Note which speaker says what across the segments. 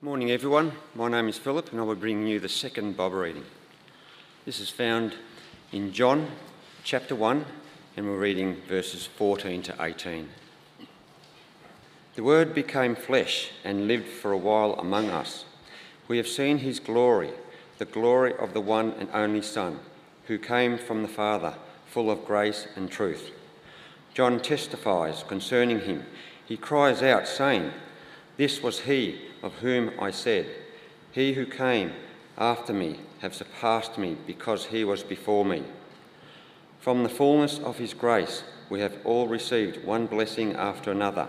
Speaker 1: Morning, everyone. My name is Philip, and I will bring you the second Bible reading. This is found in John chapter 1, and we're reading verses 14 to 18. The Word became flesh and lived for a while among us. We have seen his glory, the glory of the one and only Son, who came from the Father, full of grace and truth. John testifies concerning him. He cries out, saying, This was he of whom I said, He who came after me have surpassed me because he was before me. From the fullness of his grace we have all received one blessing after another.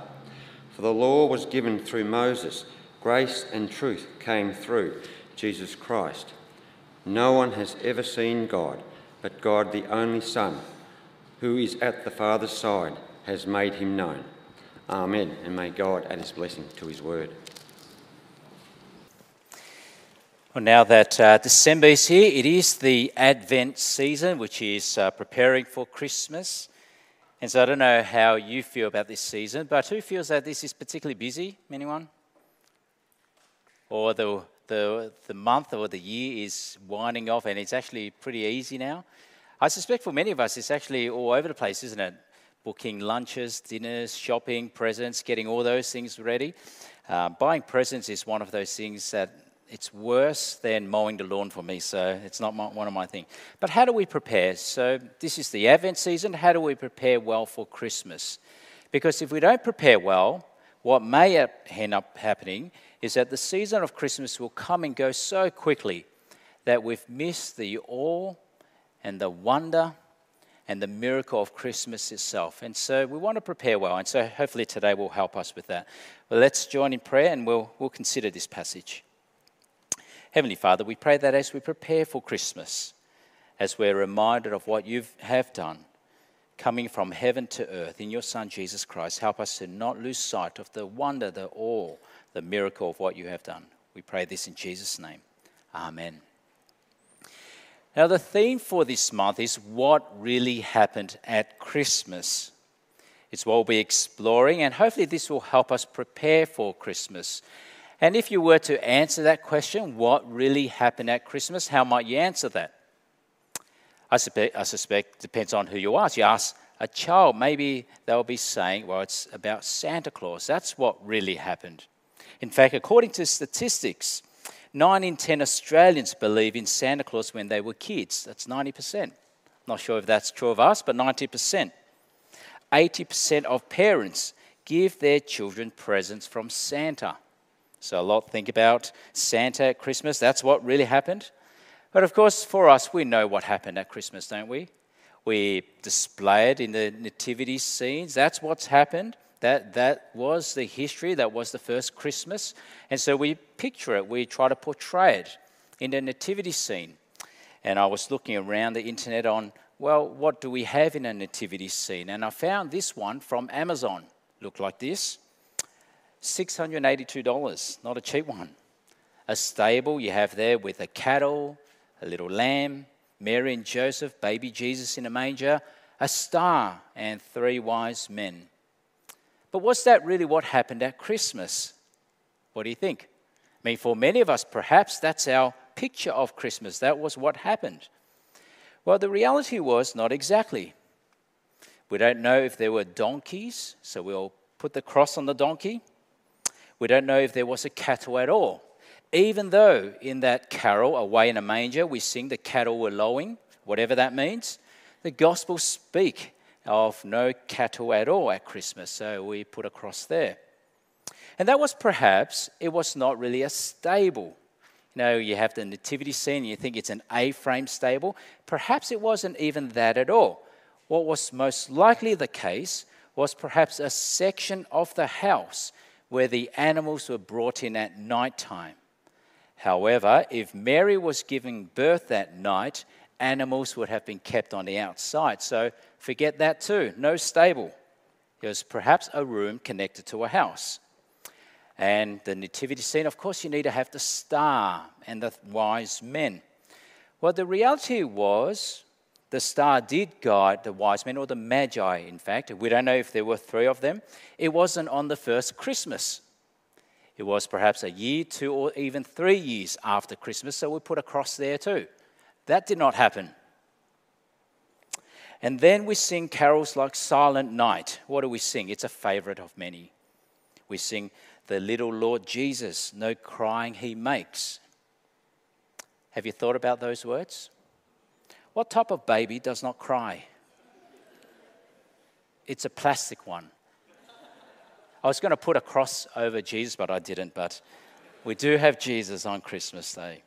Speaker 1: For the law was given through Moses, grace and truth came through Jesus Christ. No one has ever seen God, but God, the only Son, who is at the Father's side, has made him known. Amen. And may God add his blessing to his word.
Speaker 2: Well, now that uh, December is here, it is the Advent season, which is uh, preparing for Christmas. And so I don't know how you feel about this season, but who feels that this is particularly busy? Anyone? Or the, the, the month or the year is winding off and it's actually pretty easy now? I suspect for many of us, it's actually all over the place, isn't it? Booking lunches, dinners, shopping, presents, getting all those things ready. Uh, buying presents is one of those things that it's worse than mowing the lawn for me, so it's not my, one of my things. But how do we prepare? So, this is the Advent season. How do we prepare well for Christmas? Because if we don't prepare well, what may end up happening is that the season of Christmas will come and go so quickly that we've missed the awe and the wonder and the miracle of Christmas itself. And so we want to prepare well. And so hopefully today will help us with that. Well, let's join in prayer and we'll, we'll consider this passage. Heavenly Father, we pray that as we prepare for Christmas, as we're reminded of what you have done, coming from heaven to earth in your Son Jesus Christ, help us to not lose sight of the wonder, the awe, the miracle of what you have done. We pray this in Jesus' name. Amen. Now, the theme for this month is what really happened at Christmas. It's what we'll be exploring, and hopefully, this will help us prepare for Christmas and if you were to answer that question, what really happened at Christmas, how might you answer that? I suspect, I suspect depends on who you ask. You ask a child, maybe they'll be saying, well, it's about Santa Claus. That's what really happened. In fact, according to statistics, 9 in 10 Australians believe in Santa Claus when they were kids. That's 90%. Not sure if that's true of us, but 90%. 80% of parents give their children presents from Santa. So a lot think about Santa at Christmas. That's what really happened. But of course, for us, we know what happened at Christmas, don't we? We display it in the nativity scenes. That's what's happened. That, that was the history. That was the first Christmas. And so we picture it. We try to portray it in the nativity scene. And I was looking around the internet on, well, what do we have in a nativity scene? And I found this one from Amazon. Looked like this. $682, not a cheap one. A stable you have there with a cattle, a little lamb, Mary and Joseph, baby Jesus in a manger, a star, and three wise men. But was that really what happened at Christmas? What do you think? I mean, for many of us, perhaps that's our picture of Christmas. That was what happened. Well, the reality was not exactly. We don't know if there were donkeys, so we'll put the cross on the donkey. We don't know if there was a cattle at all. Even though in that carol, Away in a Manger, we sing the cattle were lowing, whatever that means, the Gospels speak of no cattle at all at Christmas. So we put a cross there. And that was perhaps, it was not really a stable. You know, you have the nativity scene, you think it's an A frame stable. Perhaps it wasn't even that at all. What was most likely the case was perhaps a section of the house where the animals were brought in at night time. However, if Mary was giving birth that night, animals would have been kept on the outside. So forget that too. No stable. It was perhaps a room connected to a house. And the nativity scene, of course, you need to have the star and the wise men. Well, the reality was the star did guide the wise men, or the magi, in fact. We don't know if there were three of them. It wasn't on the first Christmas, It was perhaps a year, two, or even three years after Christmas, so we put a cross there too. That did not happen. And then we sing carols like Silent Night. What do we sing? It's a favorite of many. We sing, The Little Lord Jesus, no crying he makes. Have you thought about those words? What type of baby does not cry? It's a plastic one. I was going to put a cross over Jesus, but I didn't. But we do have Jesus on Christmas Day.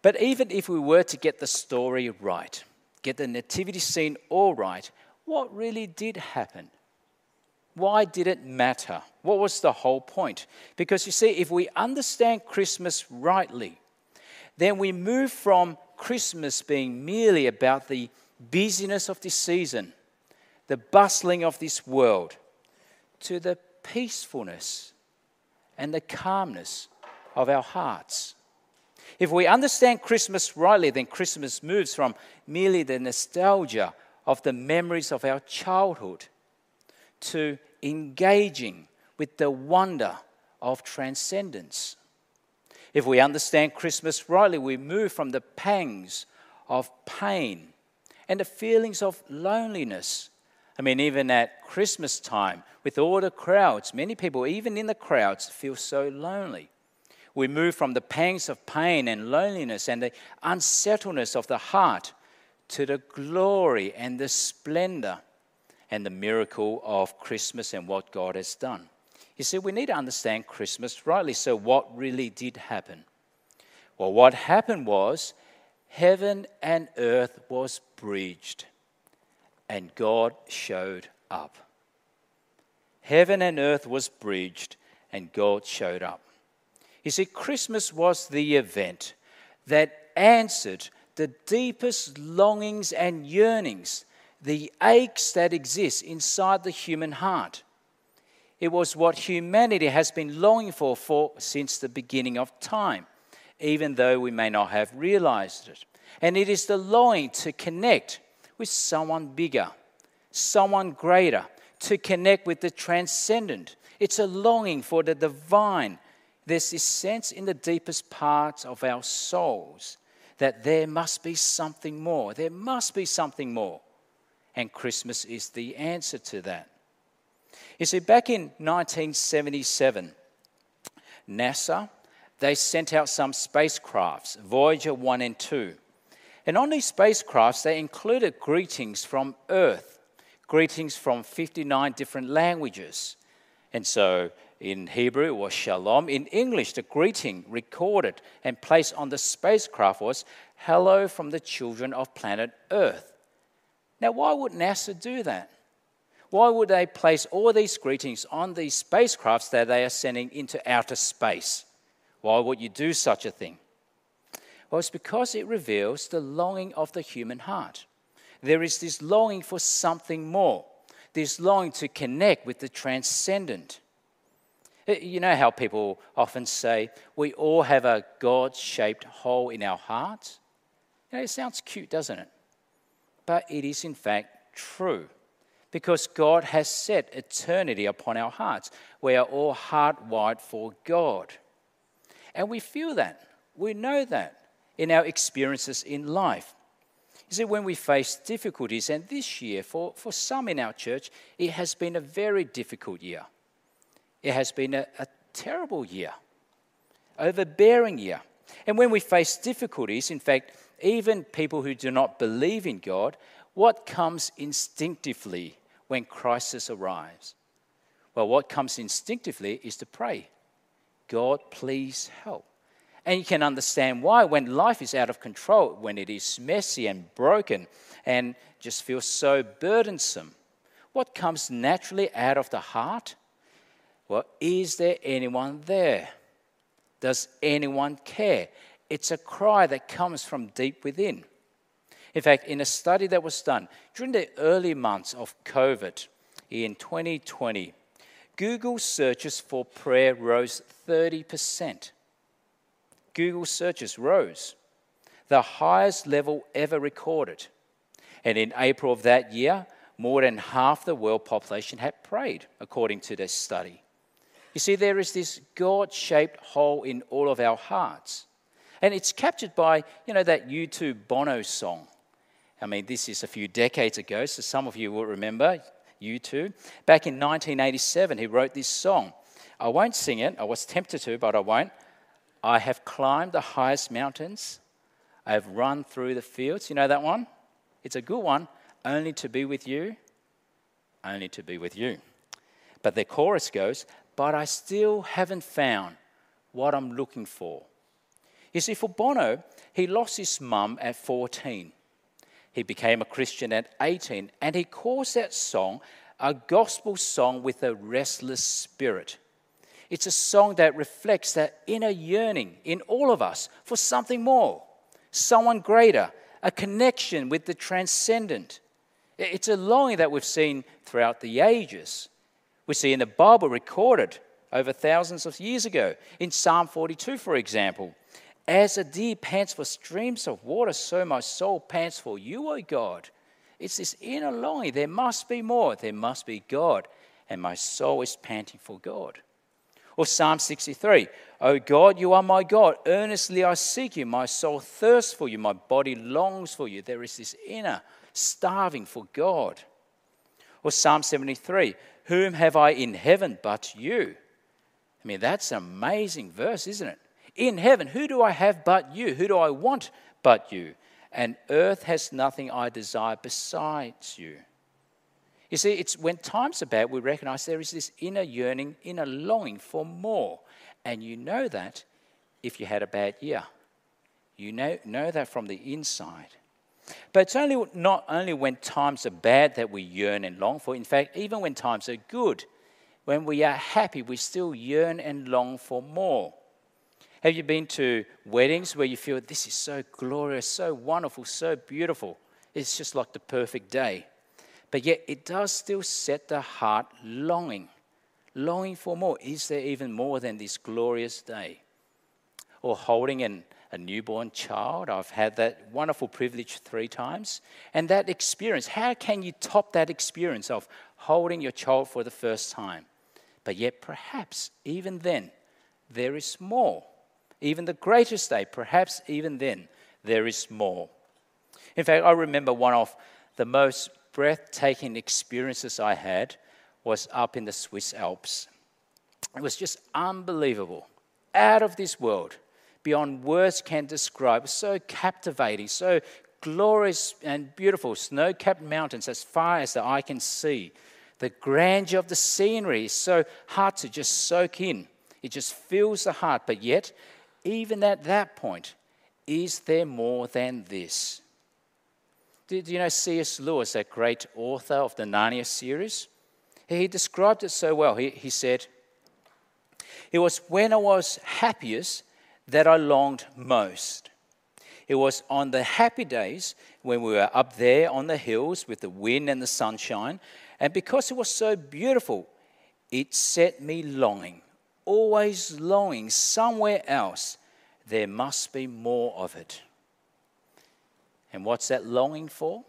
Speaker 2: But even if we were to get the story right, get the nativity scene all right, what really did happen? Why did it matter? What was the whole point? Because you see, if we understand Christmas rightly, then we move from Christmas being merely about the busyness of this season, the bustling of this world, to the peacefulness and the calmness of our hearts. If we understand Christmas rightly, then Christmas moves from merely the nostalgia of the memories of our childhood to engaging with the wonder of transcendence. If we understand Christmas rightly, we move from the pangs of pain and the feelings of loneliness. I mean, even at Christmas time, with all the crowds, many people, even in the crowds, feel so lonely. We move from the pangs of pain and loneliness and the unsettledness of the heart to the glory and the splendor and the miracle of Christmas and what God has done. You see, we need to understand Christmas rightly. So, what really did happen? Well, what happened was heaven and earth was bridged, and God showed up. Heaven and earth was bridged, and God showed up. You see, Christmas was the event that answered the deepest longings and yearnings, the aches that exist inside the human heart. It was what humanity has been longing for, for since the beginning of time, even though we may not have realized it. And it is the longing to connect with someone bigger, someone greater, to connect with the transcendent. It's a longing for the divine. There's this sense in the deepest parts of our souls that there must be something more. There must be something more. And Christmas is the answer to that. You see, back in 1977, NASA, they sent out some spacecrafts, Voyager 1 and 2. And on these spacecrafts, they included greetings from Earth, greetings from 59 different languages. And so in Hebrew it was shalom. In English, the greeting recorded and placed on the spacecraft was hello from the children of planet Earth. Now, why would NASA do that? Why would they place all these greetings on these spacecrafts that they are sending into outer space? Why would you do such a thing? Well, it's because it reveals the longing of the human heart. There is this longing for something more, this longing to connect with the transcendent. Eh, you know how people often say, we all have a God shaped hole in our hearts? You know, it sounds cute, doesn't it? But it is, in fact, true because God has set eternity upon our hearts. We are all hardwired for God. And we feel that. We know that in our experiences in life. You see, when we face difficulties, and this year, for, for some in our church, it has been a very difficult year. It has been a, a terrible year, overbearing year. And when we face difficulties, in fact, even people who do not believe in God, what comes instinctively when crisis arrives? Well, what comes instinctively is to pray God, please help. And you can understand why when life is out of control, when it is messy and broken and just feels so burdensome. What comes naturally out of the heart? Well, is there anyone there? Does anyone care? It's a cry that comes from deep within. In fact, in a study that was done during the early months of COVID in 2020, Google searches for prayer rose 30%. Google searches rose, the highest level ever recorded. And in April of that year, more than half the world population had prayed, according to this study. You see, there is this God shaped hole in all of our hearts. And it's captured by, you know, that U2 Bono song. I mean, this is a few decades ago, so some of you will remember U2, Back in 1987, he wrote this song. I won't sing it, I was tempted to, but I won't. I have climbed the highest mountains, I have run through the fields. You know that one? It's a good one. Only to be with you, only to be with you. But the chorus goes, But I still haven't found what I'm looking for. You see, for Bono, he lost his mum at 14. He became a Christian at 18, and he calls that song a gospel song with a restless spirit. It's a song that reflects that inner yearning in all of us for something more, someone greater, a connection with the transcendent. It's a longing that we've seen throughout the ages. We see in the Bible recorded over thousands of years ago. In Psalm 42, for example, as a deer pants for streams of water, so my soul pants for you, O God. It's this inner longing. There must be more. There must be God. And my soul is panting for God. Or Psalm 63 O God, you are my God. Earnestly I seek you. My soul thirsts for you. My body longs for you. There is this inner starving for God. Or Psalm 73 Whom have I in heaven but you? I mean, that's an amazing verse, isn't it? In heaven, who do I have but you? Who do I want but you? And earth has nothing I desire besides you. You see, it's when times are bad, we recognize there is this inner yearning, inner longing for more. And you know that if you had a bad year. You know, know that from the inside. But it's only not only when times are bad that we yearn and long for. In fact, even when times are good, when we are happy, we still yearn and long for more. Have you been to weddings where you feel this is so glorious, so wonderful, so beautiful? It's just like the perfect day. But yet, it does still set the heart longing, longing for more. Is there even more than this glorious day? Or holding an, a newborn child. I've had that wonderful privilege three times. And that experience, how can you top that experience of holding your child for the first time? But yet, perhaps even then, there is more even the greatest day, perhaps even then, there is more. In fact, I remember one of the most breathtaking experiences I had was up in the Swiss Alps. It was just unbelievable, out of this world, beyond words can describe. So captivating, so glorious and beautiful, snow capped mountains as far as the eye can see. The grandeur of the scenery is so hard to just soak in. It just fills the heart, but yet even at that point, is there more than this? Did you know C.S. Lewis, that great author of the Narnia series? He described it so well. He, he said, It was when I was happiest that I longed most. It was on the happy days when we were up there on the hills with the wind and the sunshine, and because it was so beautiful, it set me longing always longing somewhere else, there must be more of it. And what's that longing for?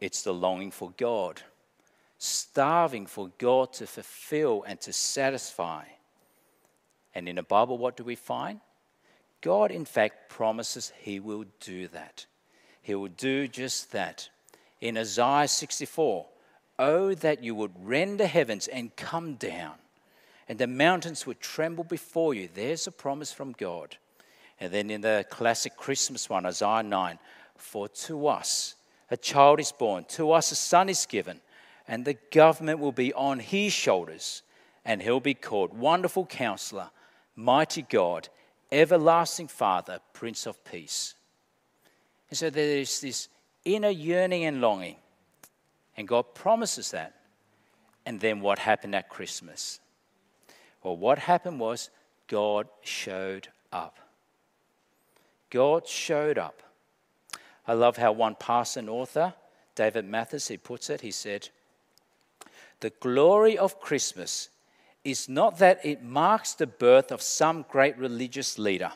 Speaker 2: It's the longing for God, starving for God to fulfill and to satisfy. And in the Bible, what do we find? God, in fact, promises He will do that. He will do just that. In Isaiah 64, Oh, that you would rend the heavens and come down and the mountains would tremble before you. There's a promise from God. And then in the classic Christmas one, Isaiah 9, for to us a child is born, to us a son is given, and the government will be on his shoulders, and he'll be called Wonderful Counselor, Mighty God, Everlasting Father, Prince of Peace. And so there's this inner yearning and longing, and God promises that. And then what happened at Christmas? Well, what happened was God showed up. God showed up. I love how one pastor and author, David Mathis, he puts it. He said, The glory of Christmas is not that it marks the birth of some great religious leader,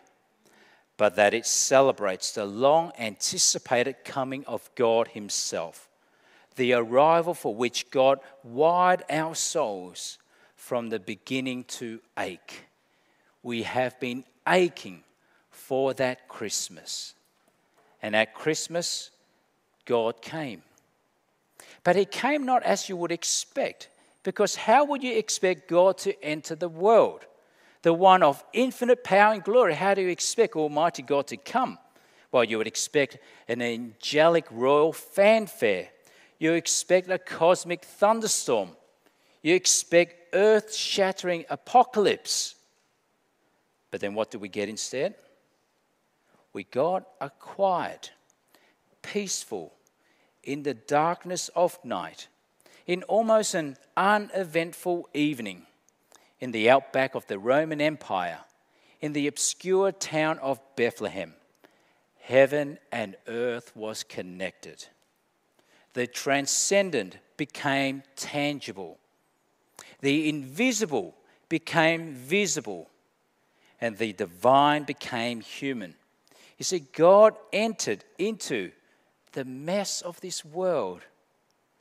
Speaker 2: but that it celebrates the long anticipated coming of God Himself, the arrival for which God wired our souls from the beginning to ache. We have been aching for that Christmas. And at Christmas, God came. But He came not as you would expect, because how would you expect God to enter the world? The one of infinite power and glory. How do you expect Almighty God to come? Well, you would expect an angelic royal fanfare. You expect a cosmic thunderstorm. You expect earth shattering apocalypse. But then what do we get instead? We got a quiet, peaceful, in the darkness of night, in almost an uneventful evening, in the outback of the Roman Empire, in the obscure town of Bethlehem, heaven and earth was connected. The transcendent became tangible. The invisible became visible. And the divine became human. You see, God entered into the mess of this world.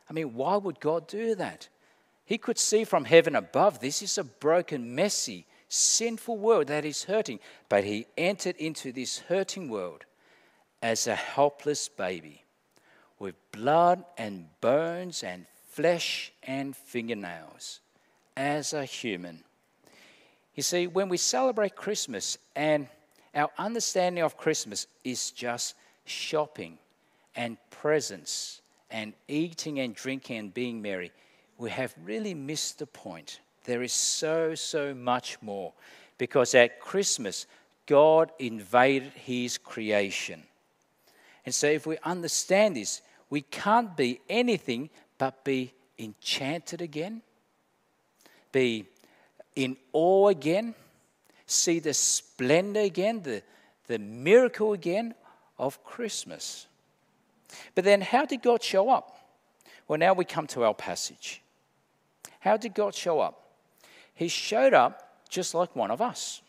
Speaker 2: I mean, why would God do that? He could see from heaven above this is a broken, messy, sinful world that is hurting. But He entered into this hurting world as a helpless baby with blood and bones and flesh and fingernails as a human. You see, when we celebrate Christmas and our understanding of Christmas is just shopping and presents and eating and drinking and being merry, we have really missed the point. There is so, so much more. Because at Christmas, God invaded his creation. And so, if we understand this, we can't be anything but be enchanted again, be in awe again, see the splendor again, the, the miracle again of Christmas. But then, how did God show up? Well, now we come to our passage. How did God show up? He showed up just like one of us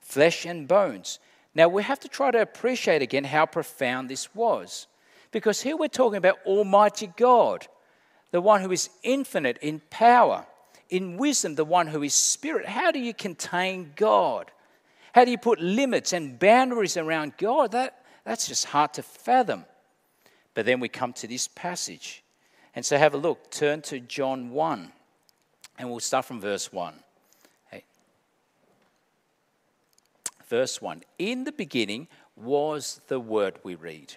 Speaker 2: flesh and bones. Now, we have to try to appreciate again how profound this was. Because here we're talking about Almighty God, the one who is infinite in power, in wisdom, the one who is spirit. How do you contain God? How do you put limits and boundaries around God? That, that's just hard to fathom. But then we come to this passage. And so have a look. Turn to John 1. And we'll start from verse 1. Okay. Verse 1. In the beginning was the Word, we read.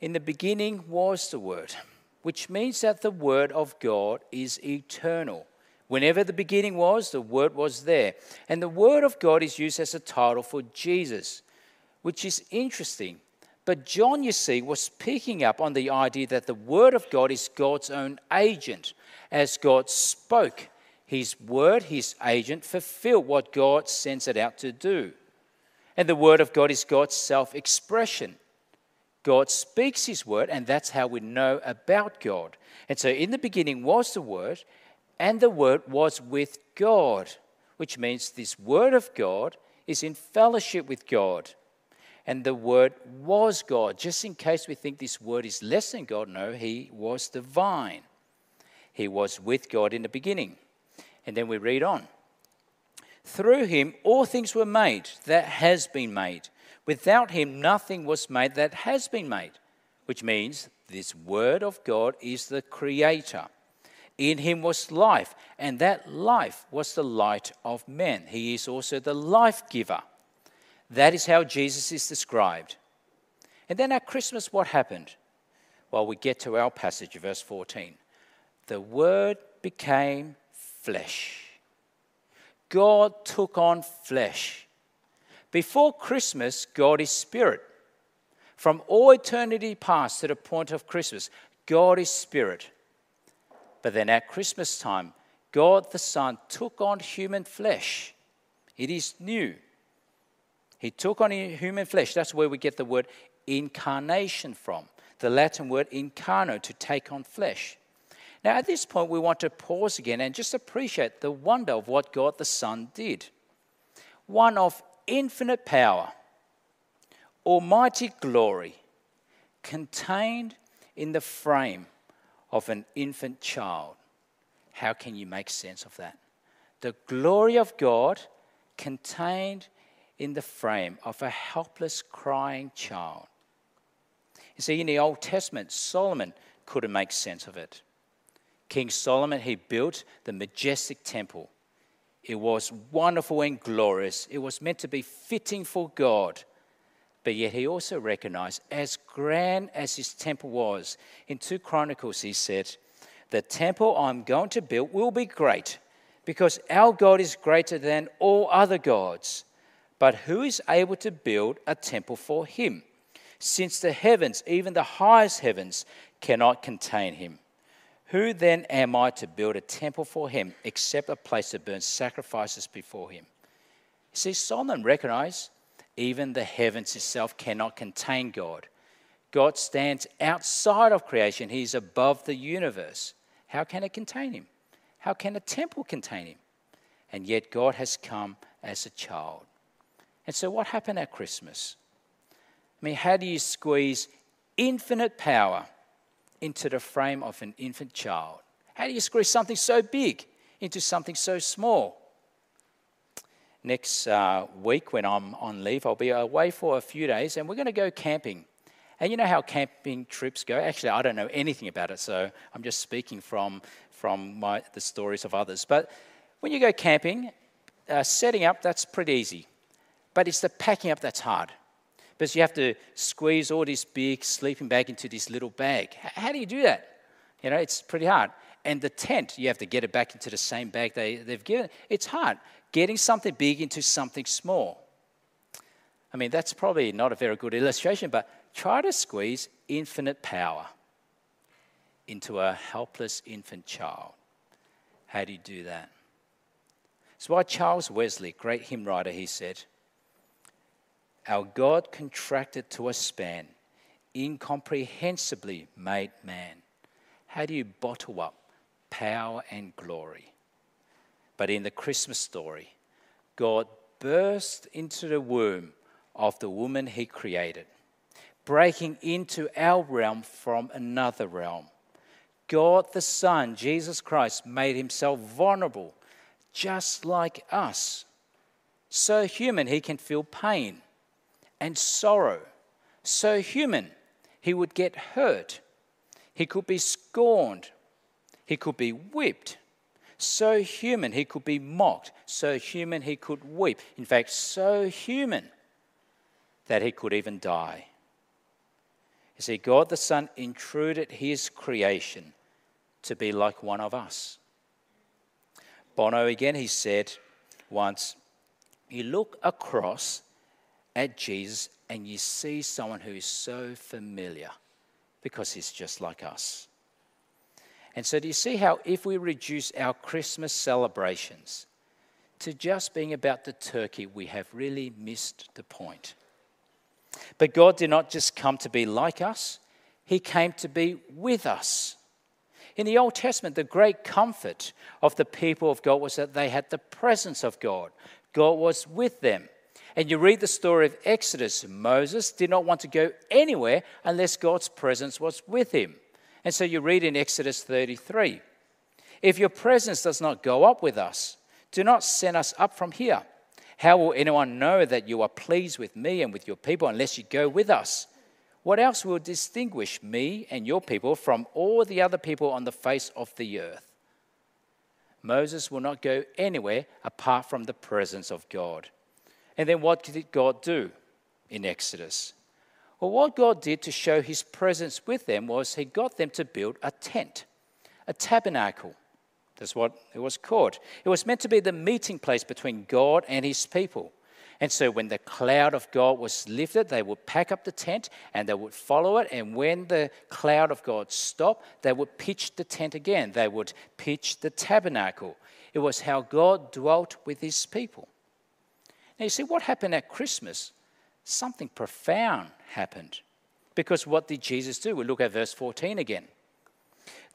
Speaker 2: In the beginning was the Word, which means that the Word of God is eternal. Whenever the beginning was, the Word was there. And the Word of God is used as a title for Jesus, which is interesting but John, you see, was picking up on the idea that the Word of God is God's own agent. As God spoke, His Word, His agent, fulfilled what God sends it out to do. And the Word of God is God's self expression. God speaks His Word, and that's how we know about God. And so in the beginning was the Word, and the Word was with God, which means this Word of God is in fellowship with God and the Word was God. Just in case we think this Word is less than God, no, He was divine. He was with God in the beginning. And then we read on. Through Him, all things were made that has been made. Without Him, nothing was made that has been made, which means this Word of God is the Creator. In him was life, and that life was the light of men. He is also the life giver. That is how Jesus is described. And then at Christmas, what happened? Well, we get to our passage, verse 14. The Word became flesh. God took on flesh. Before Christmas, God is spirit. From all eternity past to the point of Christmas, God is spirit. But then at Christmas time, God the Son took on human flesh. It is new. He took on human flesh. That's where we get the word incarnation from, the Latin word incarno, to take on flesh. Now, at this point, we want to pause again and just appreciate the wonder of what God the Son did. One of infinite power, almighty glory, contained in the frame of an infant child. How can you make sense of that? The glory of God contained in the frame of a helpless, crying child. You see, in the Old Testament, Solomon couldn't make sense of it. King Solomon, he built the majestic temple. It was wonderful and glorious. It was meant to be fitting for God. But yet he also recognized, as grand as his temple was, in 2 Chronicles he said, The temple I'm going to build will be great, because our God is greater than all other gods. But who is able to build a temple for him? Since the heavens, even the highest heavens, cannot contain him. Who then am I to build a temple for him except a place to burn sacrifices before him? See, Solomon recognized even the heavens itself cannot contain God. God stands outside of creation, He's above the universe. How can it contain Him? How can a temple contain Him? And yet, God has come as a child. And so, what happened at Christmas? I mean, how do you squeeze infinite power into the frame of an infant child? How do you squeeze something so big into something so small? Next uh, week, when I'm on leave, I'll be away for a few days and we're going to go camping. And you know how camping trips go? Actually, I don't know anything about it, so I'm just speaking from, from my, the stories of others. But when you go camping, uh, setting up, that's pretty easy. But it's the packing up that's hard. Because you have to squeeze all this big sleeping bag into this little bag. How do you do that? You know, it's pretty hard. And the tent, you have to get it back into the same bag they, they've given. It's hard getting something big into something small. I mean, that's probably not a very good illustration, but try to squeeze infinite power into a helpless infant child. How do you do that? So, why Charles Wesley, great hymn writer, he said, Our God contracted to a span, incomprehensibly made man. How do you bottle up power and glory? But in the Christmas story, God burst into the womb of the woman he created, breaking into our realm from another realm. God the Son, Jesus Christ, made himself vulnerable, just like us. So human, he can feel pain and sorrow. So human, he would get hurt. He could be scorned. He could be whipped. So human, he could be mocked. So human, he could weep. In fact, so human that he could even die. You see, God the Son intruded his creation to be like one of us. Bono again, he said once, You look across at Jesus and you see someone who is so familiar because he's just like us. And so, do you see how if we reduce our Christmas celebrations to just being about the turkey, we have really missed the point? But God did not just come to be like us, He came to be with us. In the Old Testament, the great comfort of the people of God was that they had the presence of God, God was with them. And you read the story of Exodus, Moses did not want to go anywhere unless God's presence was with him. And so you read in Exodus 33 If your presence does not go up with us, do not send us up from here. How will anyone know that you are pleased with me and with your people unless you go with us? What else will distinguish me and your people from all the other people on the face of the earth? Moses will not go anywhere apart from the presence of God. And then what did God do in Exodus? Well, what God did to show his presence with them was he got them to build a tent, a tabernacle. That's what it was called. It was meant to be the meeting place between God and his people. And so when the cloud of God was lifted, they would pack up the tent and they would follow it. And when the cloud of God stopped, they would pitch the tent again. They would pitch the tabernacle. It was how God dwelt with his people. Now, you see, what happened at Christmas something profound happened. Because what did Jesus do? We look at verse 14 again.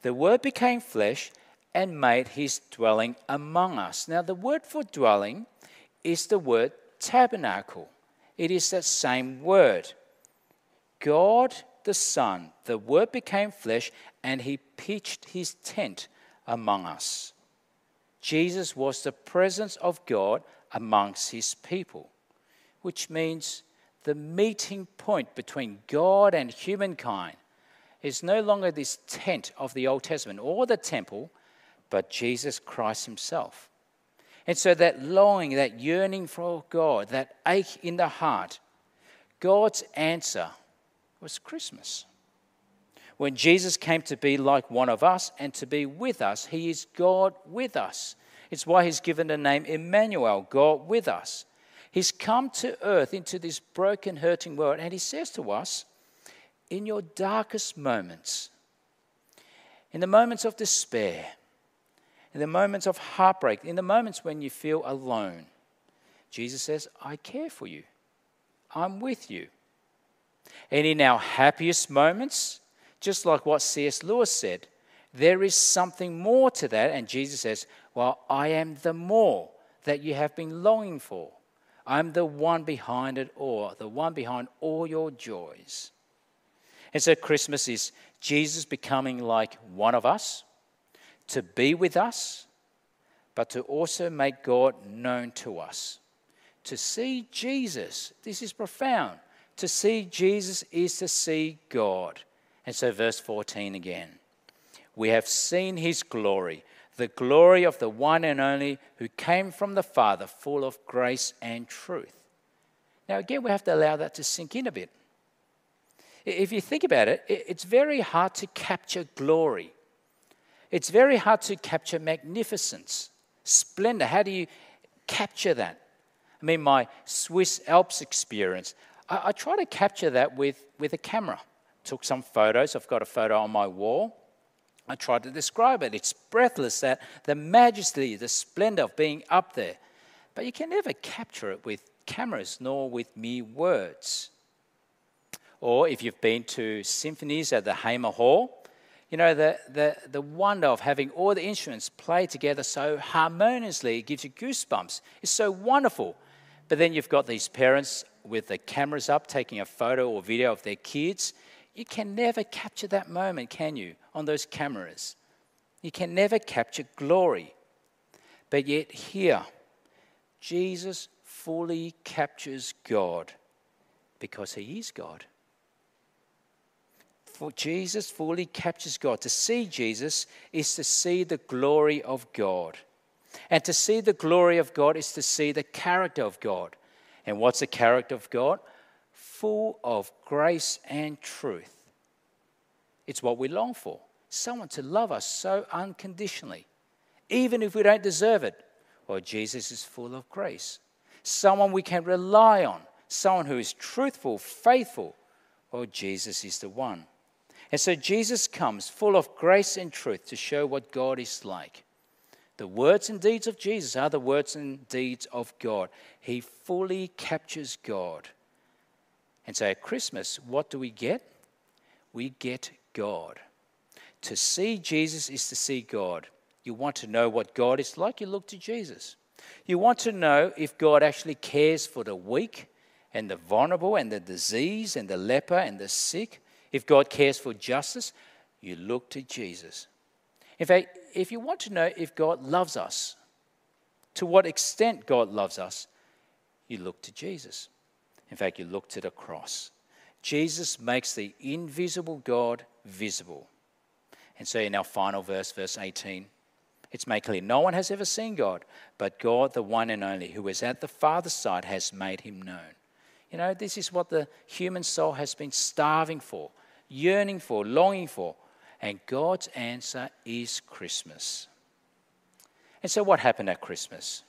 Speaker 2: The Word became flesh and made his dwelling among us. Now, the word for dwelling is the word tabernacle, it is that same word. God the Son, the Word became flesh and he pitched his tent among us. Jesus was the presence of God amongst his people, which means the meeting point between God and humankind is no longer this tent of the Old Testament or the temple, but Jesus Christ himself. And so that longing, that yearning for God, that ache in the heart, God's answer was Christmas. When Jesus came to be like one of us and to be with us, he is God with us. It's why he's given the name Emmanuel, God with us. He's come to earth into this broken, hurting world, and he says to us, in your darkest moments, in the moments of despair, in the moments of heartbreak, in the moments when you feel alone, Jesus says, I care for you. I'm with you. And in our happiest moments, just like what C.S. Lewis said, there is something more to that. And Jesus says, Well, I am the more that you have been longing for. I'm the one behind it all, the one behind all your joys. And so Christmas is Jesus becoming like one of us, to be with us, but to also make God known to us. To see Jesus, this is profound. To see Jesus is to see God. And so, verse 14 again. We have seen his glory the glory of the one and only who came from the Father, full of grace and truth. Now, again, we have to allow that to sink in a bit. If you think about it, it's very hard to capture glory. It's very hard to capture magnificence, splendor. How do you capture that? I mean, my Swiss Alps experience, I, I try to capture that with, with a camera. Took some photos. I've got a photo on my wall. I tried to describe it. It's breathless that the majesty, the splendor of being up there. But you can never capture it with cameras nor with mere words. Or if you've been to symphonies at the Hamer Hall, you know, the, the, the wonder of having all the instruments play together so harmoniously, it gives you goosebumps. It's so wonderful. But then you've got these parents with the cameras up taking a photo or video of their kids you can never capture that moment, can you, on those cameras? You can never capture glory. But yet, here, Jesus fully captures God because he is God. For Jesus fully captures God. To see Jesus is to see the glory of God. And to see the glory of God is to see the character of God. And what's the character of God? Full of grace and truth. It's what we long for someone to love us so unconditionally, even if we don't deserve it. Well, Jesus is full of grace. Someone we can rely on, someone who is truthful, faithful. Well, Jesus is the one. And so Jesus comes full of grace and truth to show what God is like. The words and deeds of Jesus are the words and deeds of God. He fully captures God. And so at Christmas, what do we get? We get God. To see Jesus is to see God. You want to know what God is like, you look to Jesus. You want to know if God actually cares for the weak and the vulnerable and the disease and the leper and the sick. If God cares for justice, you look to Jesus. In fact, if you want to know if God loves us, to what extent God loves us, you look to Jesus. In fact, you look to the cross. Jesus makes the invisible God visible. And so in our final verse, verse 18, it's made clear no one has ever seen God, but God, the one and only, who is at the Father's side, has made him known. You know, this is what the human soul has been starving for, yearning for, longing for. And God's answer is Christmas. And so, what happened at Christmas?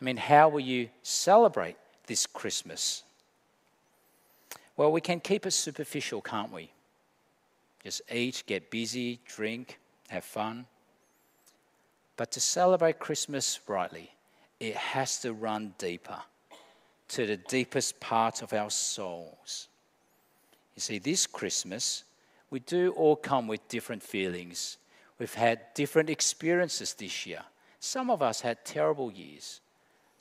Speaker 2: I mean, how will you celebrate this Christmas? Well, we can keep it superficial, can't we? Just eat, get busy, drink, have fun. But to celebrate Christmas rightly, it has to run deeper to the deepest parts of our souls. You see, this Christmas, we do all come with different feelings. We've had different experiences this year. Some of us had terrible years,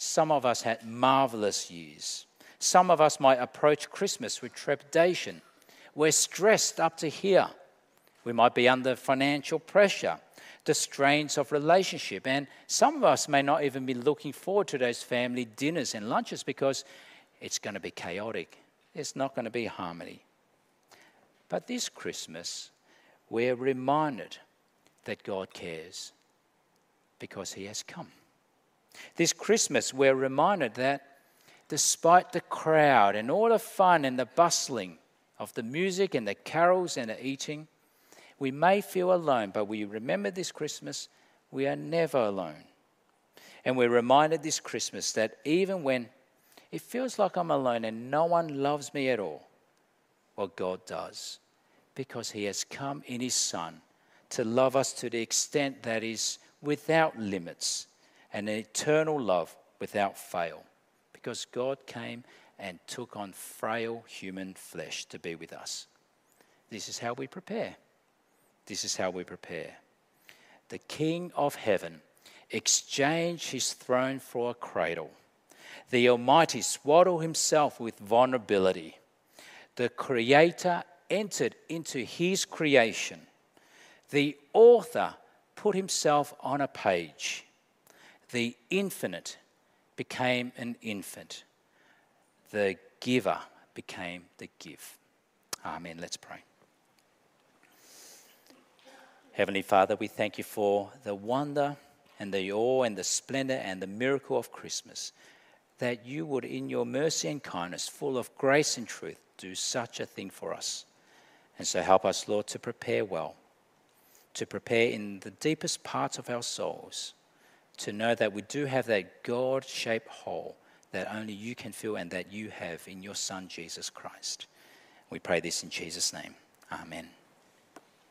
Speaker 2: some of us had marvelous years. Some of us might approach Christmas with trepidation we're stressed up to here. We might be under financial pressure. the strains of relationship. And some of us may not even be looking forward to those family dinners and lunches because it's going to be chaotic. There's not going to be harmony. But this Christmas, we're reminded that God cares because He has come. This Christmas, we're reminded that despite the crowd and all the fun and the bustling of the music and the carols and the eating, we may feel alone, but we remember this Christmas, we are never alone. And we're reminded this Christmas that even when it feels like I'm alone and no one loves me at all, well, God does, because He has come in His Son to love us to the extent that is without limits, an eternal love without fail, because God came and took on frail human flesh to be with us. This is how we prepare. This is how we prepare. The King of heaven exchanged his throne for a cradle. The Almighty swaddled himself with vulnerability. The Creator entered into his creation. The author put himself on a page. The infinite became an infant. The giver became the give. Amen. Let's pray. Heavenly Father, we thank you for the wonder and the awe and the splendor and the miracle of Christmas. That you would, in your mercy and kindness, full of grace and truth, do such a thing for us. And so help us, Lord, to prepare well, to prepare in the deepest parts of our souls, to know that we do have that God shaped hole that only you can fill and that you have in your Son, Jesus Christ. We pray this in Jesus' name. Amen.